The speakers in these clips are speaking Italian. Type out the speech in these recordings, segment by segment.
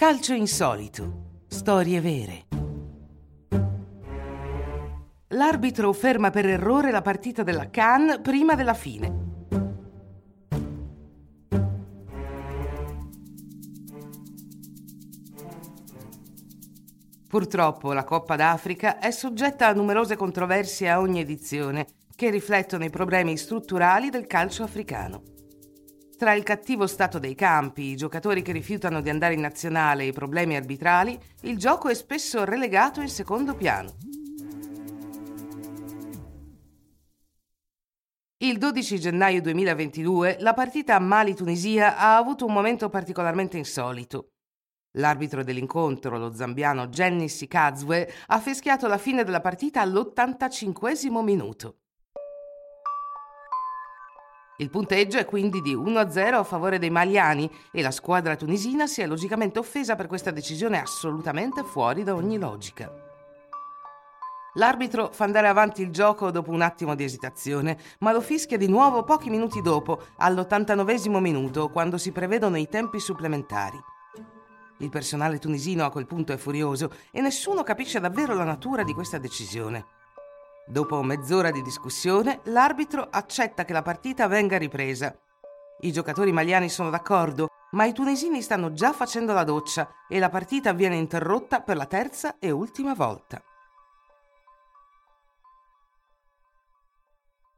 Calcio insolito. Storie vere. L'arbitro ferma per errore la partita della Cannes prima della fine. Purtroppo la Coppa d'Africa è soggetta a numerose controversie a ogni edizione che riflettono i problemi strutturali del calcio africano. Tra il cattivo stato dei campi, i giocatori che rifiutano di andare in nazionale e i problemi arbitrali, il gioco è spesso relegato in secondo piano. Il 12 gennaio 2022 la partita Mali-Tunisia ha avuto un momento particolarmente insolito. L'arbitro dell'incontro, lo zambiano Jenny Sikazwe, ha fischiato la fine della partita all'85 minuto. Il punteggio è quindi di 1-0 a favore dei maliani e la squadra tunisina si è logicamente offesa per questa decisione assolutamente fuori da ogni logica. L'arbitro fa andare avanti il gioco dopo un attimo di esitazione, ma lo fischia di nuovo pochi minuti dopo, all'89 minuto, quando si prevedono i tempi supplementari. Il personale tunisino a quel punto è furioso e nessuno capisce davvero la natura di questa decisione. Dopo mezz'ora di discussione, l'arbitro accetta che la partita venga ripresa. I giocatori maliani sono d'accordo, ma i tunisini stanno già facendo la doccia e la partita viene interrotta per la terza e ultima volta.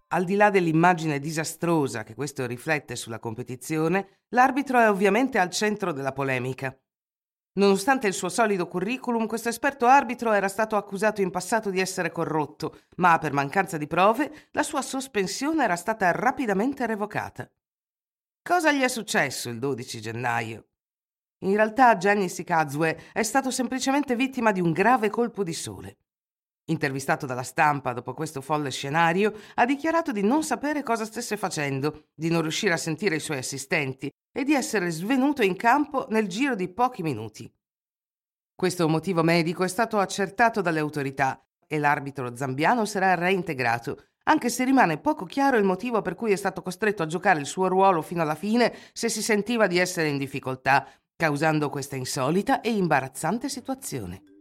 Al di là dell'immagine disastrosa che questo riflette sulla competizione, l'arbitro è ovviamente al centro della polemica. Nonostante il suo solido curriculum, questo esperto arbitro era stato accusato in passato di essere corrotto, ma per mancanza di prove la sua sospensione era stata rapidamente revocata. Cosa gli è successo il 12 gennaio? In realtà Gianni Sikazue è stato semplicemente vittima di un grave colpo di sole. Intervistato dalla stampa dopo questo folle scenario, ha dichiarato di non sapere cosa stesse facendo, di non riuscire a sentire i suoi assistenti e di essere svenuto in campo nel giro di pochi minuti. Questo motivo medico è stato accertato dalle autorità e l'arbitro zambiano sarà reintegrato, anche se rimane poco chiaro il motivo per cui è stato costretto a giocare il suo ruolo fino alla fine se si sentiva di essere in difficoltà, causando questa insolita e imbarazzante situazione.